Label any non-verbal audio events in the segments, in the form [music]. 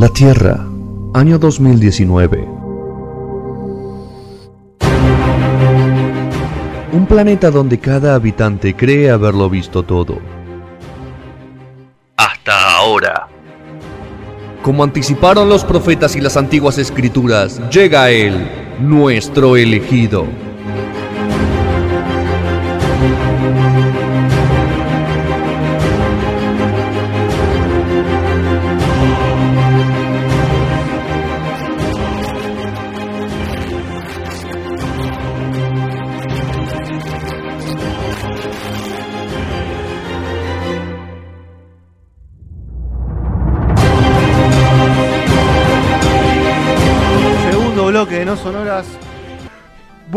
La Tierra, año 2019. Un planeta donde cada habitante cree haberlo visto todo. Hasta ahora. Como anticiparon los profetas y las antiguas escrituras, llega Él, nuestro elegido.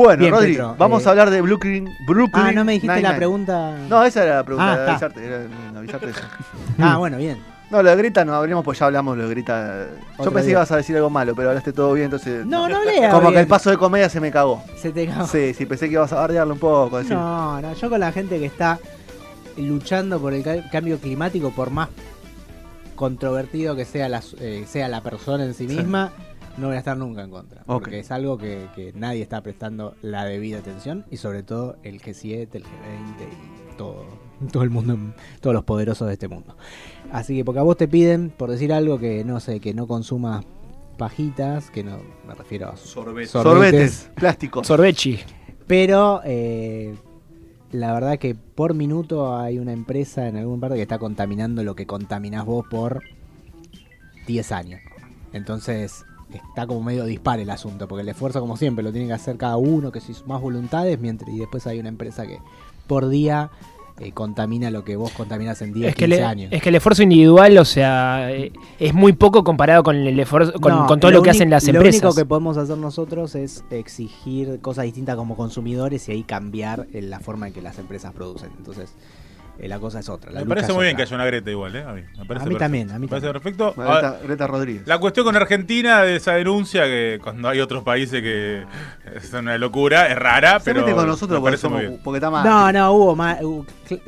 Bueno, Bien, Rodri, Petro, vamos eh, a hablar de Brooklyn. Brooklyn Ah, no me dijiste la pregunta. No, esa era la pregunta, Ah, avisarte, era [laughs] mm, avisarte eso. Ah, bueno, bien. No, lo de Grita no abrimos, pues ya hablamos lo de Grita. Yo pensé que ibas a decir algo malo, pero hablaste todo bien, entonces. No, no hablé. Como que el paso de comedia se me cagó. Se te cagó. Sí, sí, pensé que ibas a bardearlo un poco. Decir. No, no, yo con la gente que está luchando por el ca- cambio climático, por más controvertido que sea la, eh, sea la persona en sí Sí. No voy a estar nunca en contra. Porque es algo que, que nadie está prestando la debida atención y sobre todo el G7, el G20 y todo, todo el mundo, todos los poderosos de este mundo. Así que porque a vos te piden por decir algo que no sé, que no consumas pajitas, que no me refiero a Sorbete. Sorbetes, plásticos. Sorbechi. pero eh, la verdad que por minuto hay una empresa en algún parte que está contaminando lo que contaminás vos por 10 años. Entonces está como medio dispar el asunto, porque el esfuerzo como siempre lo tiene que hacer cada uno, que si más voluntades, mientras y después hay una empresa que por día eh, contamina lo que vos contaminás en 10, Es que, 15 le- años. es que el esfuerzo individual, o sea, eh, es muy poco comparado con el esfuerzo, con, No, con todo lo, que hacen las Lo empresas. único que podemos hacer nosotros es exigir cosas distintas como consumidores y ahí cambiar la forma en que las empresas producen. Entonces, la cosa es otra. La Me parece muy bien que haya una Greta igual, ¿eh? A mí, me parece A mí también, a mí Me parece también. perfecto. Greta, Rodríguez. la cuestión con Argentina de esa denuncia, que cuando hay otros países que es una locura, es rara, Se pero. mete con nosotros me parece somos- porque está mal. No, no, hubo más.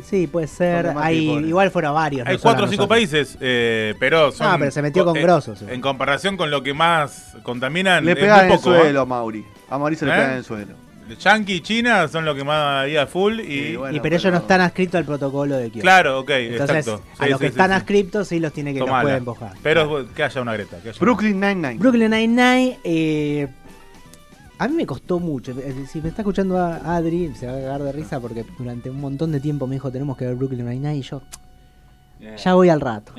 sí, puede ser. Más Hay, igual fueron varios. Hay no cuatro o cinco países, eh, pero son. Ah, pero se metió con eh, grosos. En comparación con lo que más contaminan. Le pegan en el poco, ¿eh? suelo a Mauri. Mauricio le ¿Eh? pegan en el suelo. Yankee y China son los que más había a full. Y, Y bueno, Y pero ellos no están adscritos al protocolo de Kioto. Claro, ok, Entonces, exacto. a Sí, los que sí, están sí, sí. adscriptos sí los tiene que los pueden empujar. Pero Claro. que haya una Greta. Que haya Brooklyn Nine-Nine. Brooklyn Nine-Nine, eh, a mí me costó mucho. Eh, Si me está escuchando a Adri, se va a cagar de risa porque durante un montón de tiempo me dijo tenemos que ver Brooklyn Nine-Nine y yo ya voy al rato.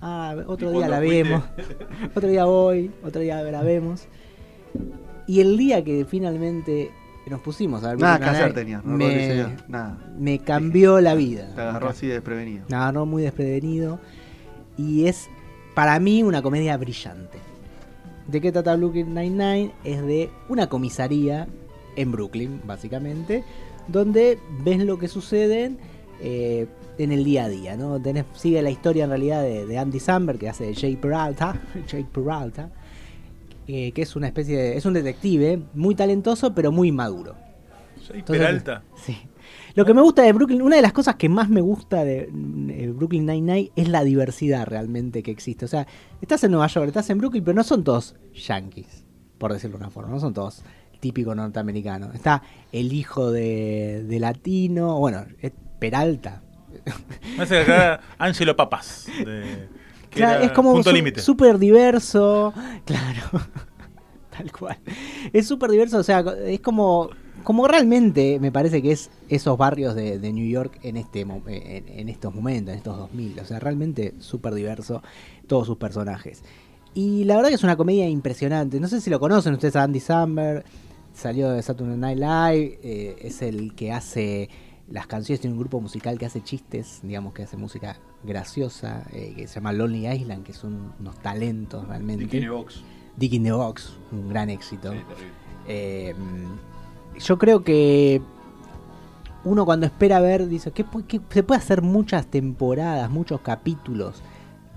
Ah, otro ¿Y día la fuiste? vemos. [laughs] otro día voy, otro día la vemos. Y el día que finalmente nos pusimos a ver Nada que hacer. No, me. Nada. me cambió [laughs] la vida. Te agarró así desprevenido. Me agarró muy desprevenido. Y es, para mí, una comedia brillante. ¿De qué trata Brooklyn Nine-Nine? Es de una comisaría en Brooklyn, básicamente, donde ves lo que sucede eh, en el día a día. ¿no? Tenés- sigue la historia en realidad de, de Andy Samberg, que hace de Jake Peralta, [laughs] Jake Peralta eh, que es una especie de... es un detective muy talentoso, pero muy maduro. Entonces, Peralta. Sí. Lo que me gusta de Brooklyn, una de las cosas que más me gusta de Brooklyn Nine-Nine es la diversidad realmente que existe. O sea, estás en Nueva York, estás en Brooklyn, pero no son todos yankees, por decirlo de una forma, no son todos típicos norteamericanos. Está el hijo de, de latino, bueno, es Peralta. Me hace acá Angelo Papas. de- que Claro, era es como punto su- súper diverso, [laughs] claro, [laughs] tal cual. Es súper diverso, o sea, es como, como realmente me parece que es esos barrios de, de New York en, este, en estos momentos, en estos 2000. O sea, realmente súper diverso todos sus personajes. Y la verdad que es una comedia impresionante. No sé si lo conocen ustedes a Andy Samberg, salió de Saturday Night Live, eh, es el que hace las canciones, tiene un grupo musical que hace chistes, digamos que hace música graciosa, eh, que se llama Lonely Island, que son unos talentos realmente. Dick in the Box. Dick in the Box, un gran éxito. Sí. Eh, yo creo que uno cuando espera ver dice que, se puede hacer muchas temporadas, muchos capítulos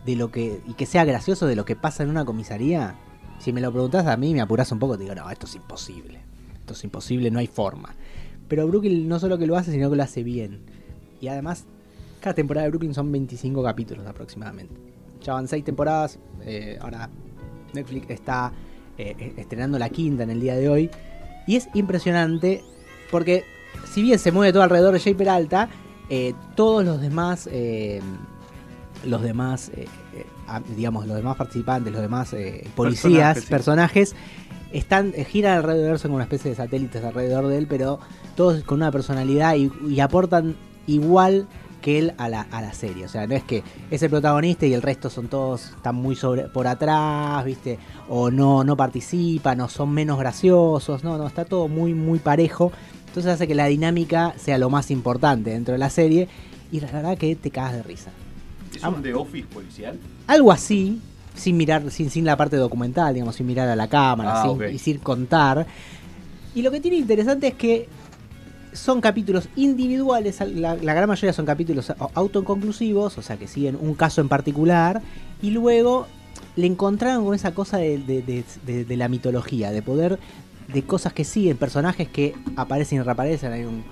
de lo que y que sea gracioso de lo que pasa en una comisaría. Si me lo preguntás a mí, me apurás un poco, te digo, no, esto es imposible. Esto es imposible, no hay forma. Pero Brooklyn no solo que lo hace, sino que lo hace bien. Y además, cada temporada de Brooklyn son 25 capítulos aproximadamente. Ya van seis temporadas. eh, ahora Netflix está eh, estrenando la quinta en el día de hoy. Y es impresionante porque si bien se mueve todo alrededor de Jay Peralta, eh, todos los demás, eh, los demás, eh, eh, digamos, los demás participantes, los demás eh, policías, Personajes, sí. personajes, están eh, giran alrededor, son como una especie de satélites alrededor de él, pero todos con una personalidad y, y aportan igual que él a la, a la serie. O sea, no es que es el protagonista y el resto son todos, están muy sobre, por atrás, ¿viste? O no, no participan, o son menos graciosos. No, no, está todo muy, muy parejo. Entonces hace que la dinámica sea lo más importante dentro de la serie. Y la verdad que te cagas de risa. ¿Es un The Office policial? Algo así, sin mirar, sin, sin la parte documental, digamos, sin mirar a la cámara, Ah, sin, ok. y sin contar. Y lo que tiene interesante es que son capítulos individuales, la, la gran mayoría son capítulos au- autoconclusivos, o sea que siguen un caso en particular, y luego le encontraron con esa cosa de, de- de- de- de la mitología, de poder, de cosas que siguen, personajes que aparecen y reaparecen. Hay un,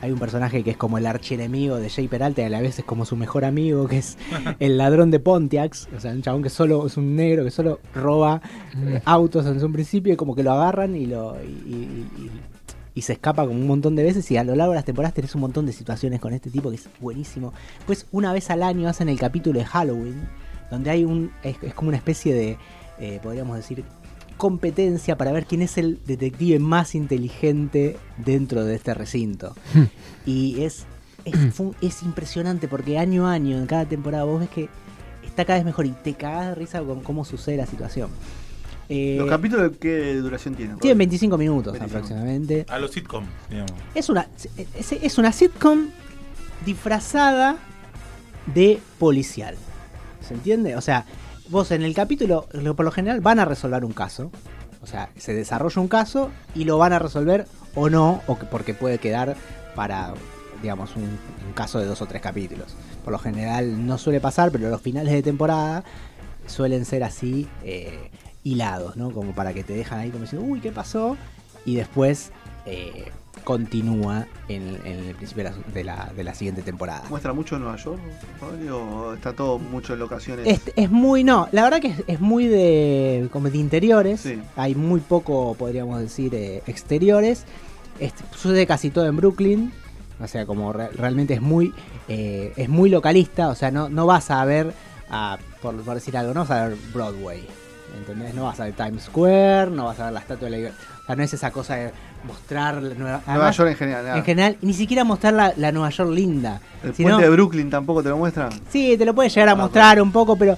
hay un personaje que es como el archienemigo de Jay Peralta y a la vez es como su mejor amigo, que es [laughs] el ladrón de Pontiacs, o sea, un chabón que solo es un negro que solo roba eh, autos en un principio y como que lo agarran y lo y, y- y- se escapa como un montón de veces y a lo largo de las temporadas tenés un montón de situaciones con este tipo que es buenísimo. Pues una vez al año hacen el capítulo de Halloween, donde hay un es, es como una especie de eh, podríamos decir competencia para ver quién es el detective más inteligente dentro de este recinto. [laughs] y es es, [clears throat] es impresionante porque año a año en cada temporada vos ves que está cada vez mejor y te cagás de risa con cómo sucede la situación. Eh, ¿Los capítulos qué duración tienen? tienen Rodri? 25 minutos 25. aproximadamente. A los sitcom, digamos. Es una, es, es una sitcom disfrazada de policial. ¿Se entiende? O sea, vos en el capítulo, lo- por lo general, van a resolver un caso. O sea, se desarrolla un caso y lo van a resolver o no, o que- porque puede quedar para, digamos, un, un caso de dos o tres capítulos. Por lo general no suele pasar, pero los finales de temporada suelen ser así eh, hilados, ¿no? Como para que te dejan ahí como diciendo, uy, ¿qué pasó? Y después eh, continúa en, en el principio de la, de la- de la siguiente temporada. ¿Muestra mucho Nueva York, o está todo mucho en locaciones? Es, es muy, no, la verdad que es, es muy de, como de interiores. Sí. Hay muy poco, podríamos decir, eh, exteriores. Es- sucede casi todo en Brooklyn. O sea, como re- realmente es muy, eh, es muy localista. O sea, no, no vas a ver, a- por, por decir algo, no vas a ver Broadway. ¿Entendés? No vas a ver Times Square, no vas a ver la Estatua de la Libertad. O sea, no es esa cosa de mostrar la Nueva, York en general. nada. En general, ni siquiera mostrar la, la Nueva York linda. El sino- puente de Brooklyn tampoco te lo muestra. Sí, te lo puede llegar a Ah, mostrar un poco, pero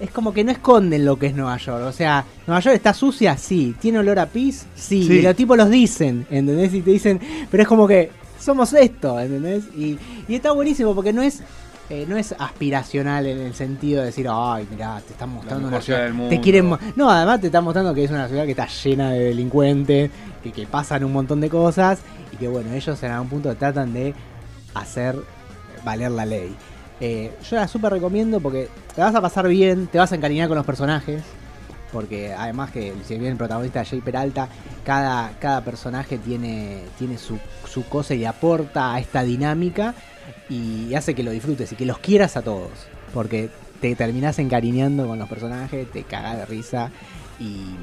es como que no esconden lo que es Nueva York. O sea, Nueva York está sucia, sí. Tiene olor a pis, sí. Sí. Y los tipos los dicen, ¿entendés? Y te dicen, pero es como que somos esto, ¿entendés? Y, y está buenísimo porque no es eh, no es aspiracional en el sentido de decir, ay, mirá, te están mostrando una ciudad del mundo. Te quieren no, además te están mostrando que es una ciudad que está llena de delincuentes, que, que pasan un montón de cosas y que, bueno, ellos en algún punto tratan de hacer valer la ley. Eh, yo la súper recomiendo porque te vas a pasar bien, te vas a encariñar con los personajes. Porque además que si bien el protagonista Jay Peralta, cada, cada personaje tiene, tiene su, su cosa y aporta a esta dinámica y hace que lo disfrutes y que los quieras a todos. Porque te terminás encariñando con los personajes, te cagás de risa. Y,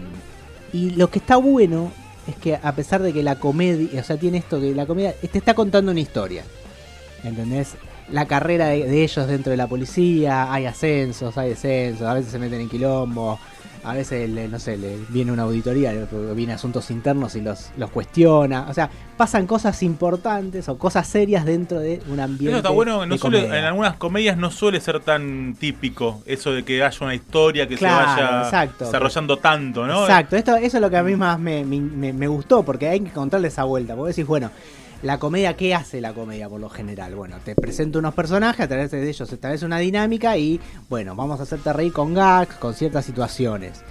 y lo que está bueno es que a pesar de que la comedia, o sea, tiene esto que la comedia te está contando una historia. ¿Entendés? La carrera de, de ellos dentro de la policía, hay ascensos, hay descensos, a veces se meten en quilombo, a veces, le- no sé, le viene una auditoría, le- viene asuntos internos y los, los cuestiona. O sea, pasan cosas importantes o cosas serias dentro de un ambiente. Eso está bueno, no suele- en algunas comedias no suele ser tan típico eso de que haya una historia que Claro, se vaya exacto. desarrollando tanto, ¿no? Exacto, esto, eso es lo que a mí más me, me- me- me gustó, porque hay que contarle esa vuelta. Porque decís, bueno, la comedia, ¿qué hace la comedia por lo general? Bueno, te presento unos personajes, a través de ellos se establece una dinámica y, bueno, vamos a hacerte reír con gags, con ciertas situaciones.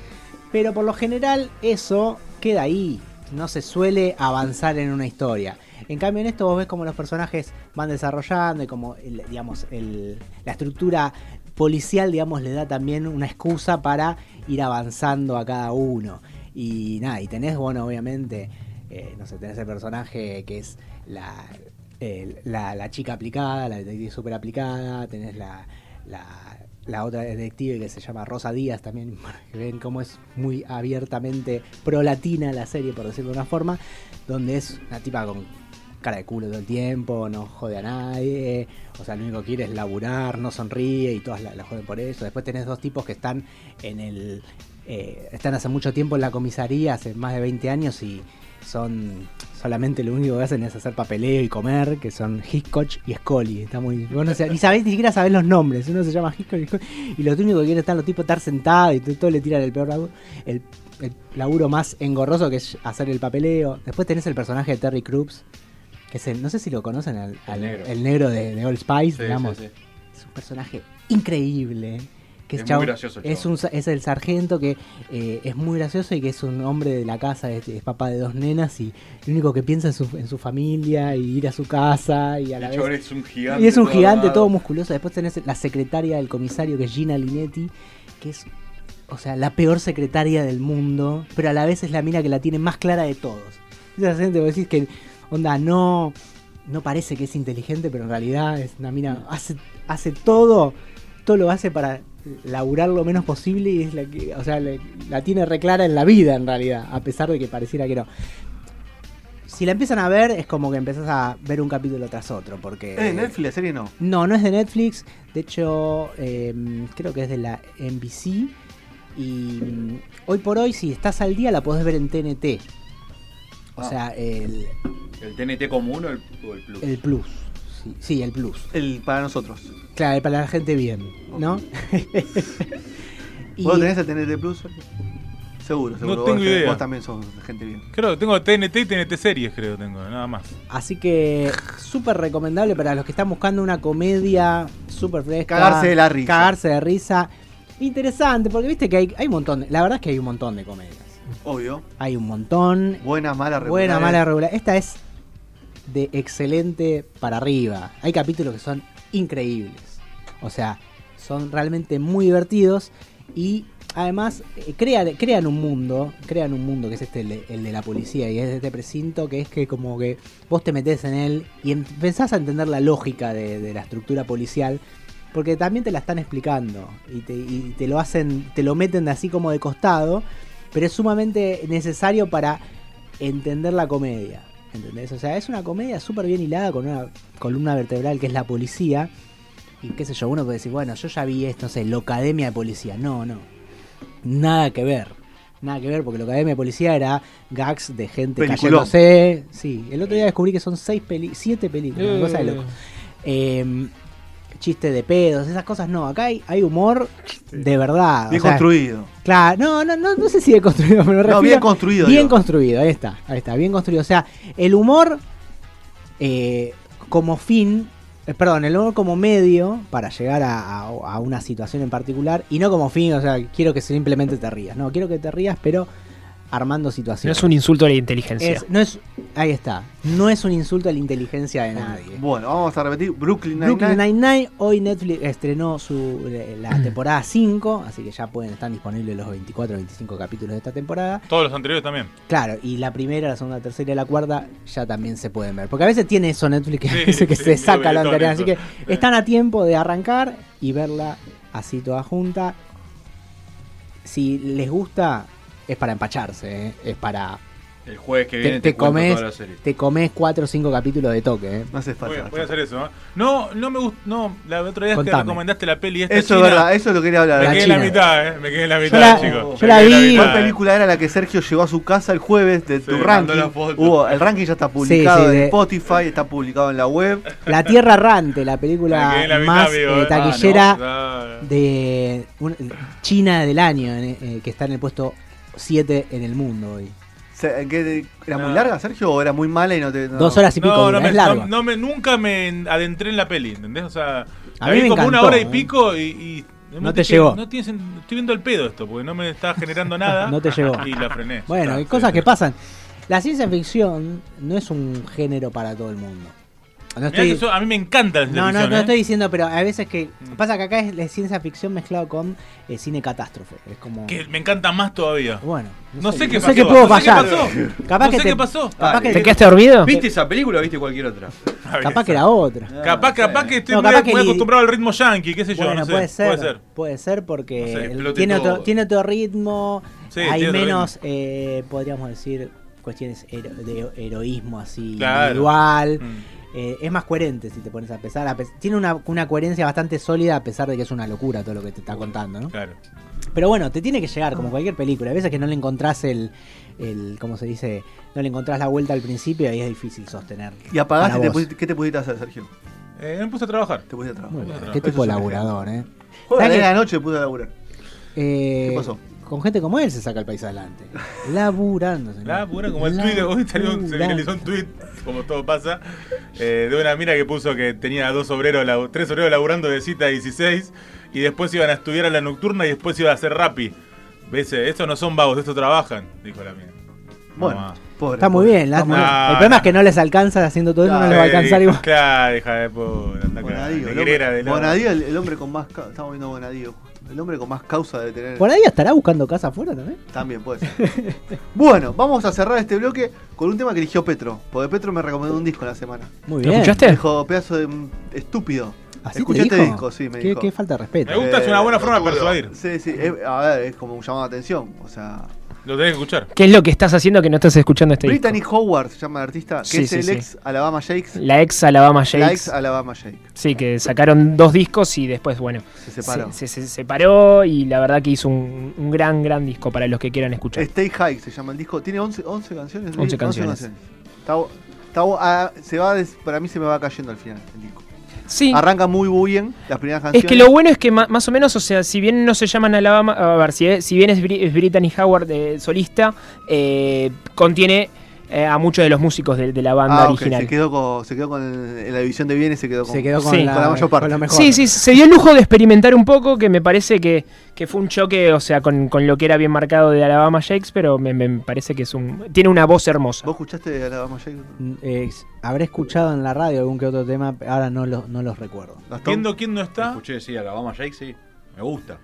Pero por lo general eso queda ahí, no se suele avanzar en una historia. En cambio en esto vos ves como los personajes van desarrollando y como, el- digamos, la estructura policial, digamos, le da también una excusa para ir avanzando a cada uno. Y nada, y tenés, bueno, obviamente, eh, no sé, tenés el personaje que es la, la, chica aplicada, la detective super aplicada, tenés la, la, otra detective que se llama Rosa Díaz también, [laughs] que ven cómo es muy abiertamente pro-latina la serie, por decirlo de una forma, donde es una tipa con cara de culo todo el tiempo, no jode a nadie, o sea, lo único que quiere es laburar, no sonríe y todas la, la joden por eso. Después tenés dos tipos que están en el... eh, están hace mucho tiempo en la comisaría, hace más de 20 años y son solamente lo único que hacen es hacer papeleo y comer, que son Hitchcock y Scully. Está muy. vos no sé- ni sabés, ni siquiera sabés los nombres. Uno se llama Hitchcock y Scully. Y lo único que quieren están los tipos estar sentados y todo le tiran el peor laburo, el, el laburo más engorroso que es hacer el papeleo. Después tenés el personaje de Terry Crews, que es el, no sé si lo conocen, al- al- el negro. negro, de, de Old Spice, Sí, digamos. sí, sí. Es un personaje increíble. Que es, Es muy gracioso el es, un, es el sargento que eh, es muy gracioso y que es un hombre de la casa, es, es papá de dos nenas y lo único que piensa es su- en su familia y ir a su casa y a la El vez... es un gigante. Y es un todo gigante todo musculoso. Después tenés la secretaria del comisario que es Gina Linetti, que es, o sea, la peor secretaria del mundo, pero a la vez es la mina que la tiene más clara de todos. Esa gente, vos decís que, onda, no, no parece que es inteligente, pero en realidad es una mina, hace, hace todo, todo lo hace para laburar lo menos posible y es la que, o sea, le- la tiene reclara en la vida en realidad, a pesar de que pareciera que no. Si la empiezan a ver, es como que empezás a ver un capítulo tras otro, porque... ¿Es de Netflix la serie no? No, no es de Netflix. De hecho, eh, creo que es de la NBC. Y mm, hoy por hoy, si estás al día, la podés ver en TNT. O Ah. sea, el, ¿El TNT común o el, o el Plus? el Plus. Sí, el Plus. El para nosotros. Claro, para la gente bien, ¿no? [laughs] Y- ¿Vos tenés el TNT Plus? Seguro, seguro. tengo vos, idea. Vos también sos gente bien. Creo que tengo TNT y TNT series, creo tengo, nada más. Así que súper recomendable para los que están buscando una comedia súper fresca. Cagarse de la risa. Cagarse de risa. Interesante, porque viste que hay, hay un montón. de- la verdad es que hay un montón de comedias. Obvio. Hay un montón. Buena, mala, regular. Buena, mala, regular. Esta es de excelente para arriba. Hay capítulos que son increíbles. O sea, son realmente muy divertidos y además eh, crean, crean un mundo, crean un mundo que es este el de, la policía y es este precinto que es que como que vos te metés en él y empezás a entender la lógica de, la estructura policial porque también te la están explicando y te, y te lo hacen, te lo meten así como de costado, pero es sumamente necesario para entender la comedia. ¿Entendés? O sea, es una comedia súper bien hilada con una columna vertebral que es la policía. Y qué sé yo, uno puede decir, bueno, yo ya vi esto, no sé, la Academia de Policía. No, no. Nada que ver. Nada que ver, porque la Academia de Policía era gags de gente Peliculón. cayéndose. Sí, el otro día descubrí que son seis peli siete películas. una cosa de loco. Eh, chiste de pedos, esas cosas no. Acá hay, hay humor de verdad. Bien o sea, construido. Claro, no, no, no, no sé si bien construido, pero No, bien construido. Bien digo. construido, ahí está, ahí está, bien construido. O sea, el humor eh, como fin, eh, perdón, el humor como medio para llegar a, a- a una situación en particular y no como fin, o sea, quiero que simplemente te rías. No, quiero que te rías, pero armando No situaciones. es un insulto a la inteligencia. Es- no es, ahí está, no es un insulto a la inteligencia de nadie. Bueno, vamos a repetir. Brooklyn Brooklyn Nine-Nine. Nine-Nine, hoy Netflix estrenó su, eh, la temporada 5, así que ya pueden estar disponibles los 24 o 25 capítulos de esta temporada. Todos los anteriores también. Claro, y la primera, la segunda, la tercera y la cuarta ya también se pueden ver. Porque a veces tiene eso Netflix que, Sí, [laughs] dice que sí, se sí, saca lo anterior. Así que están a tiempo de arrancar y verla así toda junta. Si les gusta, es para empacharse, ¿eh? es para... El jueves que Te- viene te te, comes- toda la serie. Te comes 4 o 5 capítulos de toque. ¿eh? No hace falta. voy a hacer eso. ¿eh? No, no me gustó. No, la otra vez que Contame. recomendaste la peli esta Eso es verdad, eso es lo que quería hablar. Me La quedé en la mitad, ¿eh? Me quedé en la la- mitad, chicos. yo la vi. mitad, ¿Cuál ¿eh? película era la que Sergio llegó a su casa el jueves de tu Sí, ranking? la. Hubo, el ranking ya está publicado sí, en de- Spotify, está publicado en la web. La Tierra Errante, la película la mitad, más amigo, eh, taquillera Ah, no. de un- China del año, eh, que está en el puesto 7 en el mundo hoy. ¿qué- ¿Era muy Ah. Larga, Sergio, o era muy mala y no te.? no? Dos horas y pico, No, no me, es largo. no- no me- nunca me adentré en la peli, ¿entendés? O sea, A la mí vi me como una hora y ¿eh? pico y. y No te dije, llegó. No tiene sen- estoy viendo el pedo esto, porque no me está generando [laughs] nada. No te llegó. Y la frené. Bueno, Ya hay está, cosas sí, que pasan. La ciencia ficción no es un género para todo el mundo. No estoy- yo- a mí me encanta la No, ciencia no, ficción, no ¿eh? estoy diciendo, pero a veces que. Mm. Pasa que acá es la ciencia ficción mezclado con eh, cine catástrofe. Es como. Que me encanta más todavía. Bueno, No sé qué no pasó, sé qué puedo no sé qué fallar. pasó. Capaz No que sé te- qué pasó. Capaz que ¿Te te- quedaste dormido? ¿Viste esa película o viste cualquier otra? [laughs] capaz que era otra. Capaz, capaz que estoy No, muy, capaz que muy li- acostumbrado al ritmo yankee, qué sé yo, Bueno, no sé. puede ser. Puede ser. Puede ser porque tiene, otro, todo. tiene otro ritmo. Sí, hay menos, eh, podríamos decir, cuestiones hero- de heroísmo así Claro. individual. Eh, es más coherente si te pones a pensar. a pe- tiene una, una coherencia bastante sólida a pesar de que es una locura todo lo que te está contando, ¿no? Claro. Pero bueno, te tiene que llegar como cualquier película. Hay veces que no le encontrás el, el ¿cómo se dice? No le encontrás la vuelta al principio y es difícil sostener. Y apagaste, te pusiste- ¿qué te pusiste a hacer, Sergio? Eh, me puse a trabajar. Te pusiste a trabajar. Muy bien, Bueno, qué tipo de laburador, ¿eh? Juega ¿Sabes de la noche puse a laburar. Eh, ¿Qué pasó? Con gente como él se saca el país adelante. [laughs] Laburando, señor. La pura como el tweet, hoy salió un- se Laburando. viralizó un tweet, como todo pasa, eh, de una mina que puso que tenía dos obreros, tres obreros laburando de cita 16 y después iban a estudiar a la nocturna y después iba a hacer rapi. ¿Ves? Eh, Estos no son vagos, estos trabajan, dijo la mina. Bueno, pobre, Está muy pobre. bien. la- No, el problema no. es que no les alcanza haciendo todo eso, no Claro, les va a alcanzar igual. Claro, hija de puta, Bonadío, el hombre, de lado. Bonadío, el, el hombre con más. Estamos viendo Bonadío. El hombre con más causa de tener. Por ahí estará buscando casa afuera también. También puede ser. [laughs] bueno, vamos a cerrar este bloque con un tema que eligió Petro. Porque Petro me recomendó un disco en la semana. Muy ¿Lo bien. escuchaste? Dijo, pedazo de mm, estúpido. ¿Así te Escuché este dijo? disco, sí, me qué, dijo. qué falta de respeto. Me gusta, es una buena forma de persuadir. Sí, sí, es- a ver, es como un llamado de atención. O sea, Lo tenés que escuchar. ¿Qué es lo que estás haciendo que no estás escuchando este disco? Brittany Howard se llama el artista, que Sí, es sí, el sí. ex Alabama Shakes. La ex Alabama La Shakes. ex Alabama Shake. Sí, que sacaron dos discos y después, bueno, Se separó. Se, se- se separó y la verdad que hizo un, un gran, gran disco para los que quieran escuchar. Stay High se llama el disco. Tiene 11, 11 canciones. ¿sí? 11 canciones. Está, está ah, se va des- para mí se me va cayendo al final el disco. Sí, Arranca muy bien las primeras es canciones. que lo bueno es que más o menos, o sea, si bien no se llaman Alabama, a ver, si, es- si bien es, Bri- es Brittany Howard eh, solista, eh, contiene eh, a muchos de los músicos de, de la banda Ah, original. Se quedó con, se quedó con el- en la división de bienes, se quedó con, Se quedó con, Sí. la, con la mayor parte. con lo mejor. Sí, sí, se dio el lujo de experimentar un poco, que me parece que, que fue un choque, o sea, con, con lo que era bien marcado de Alabama Shakes, pero me, me parece que es un tiene una voz hermosa. ¿Vos escuchaste Alabama Shake? Mm, eh, habré escuchado en la radio algún que otro tema, ahora no, los no los recuerdo. Viendo quién no está, Escuché, sí, Alabama Shake, sí. Me gusta.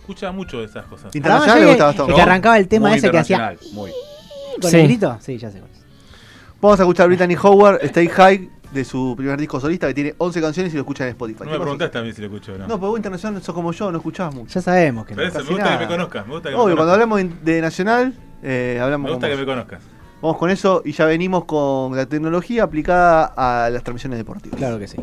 escucha mucho de esas cosas. Internacional le el que arrancaba el tema Muy ese que hacía Muy. Con Sí. el grito. Sí, ya sé. Vamos a escuchar Brittany Howard, Stay High, de su primer disco solista, que tiene 11 canciones y lo escuchan en Spotify. No ¿Qué me preguntaste a mí si lo escucho o no. No, pero vos internacional sos como yo, no escuchás mucho. Ya sabemos que no. Pero eso, me gusta nada. que me conozcas. Me gusta que me Obvio, cuando hablamos de nacional, eh, hablamos Me gusta con que me conozcas. Vamos con eso y ya venimos con la tecnología aplicada a las transmisiones deportivas. Claro que sí.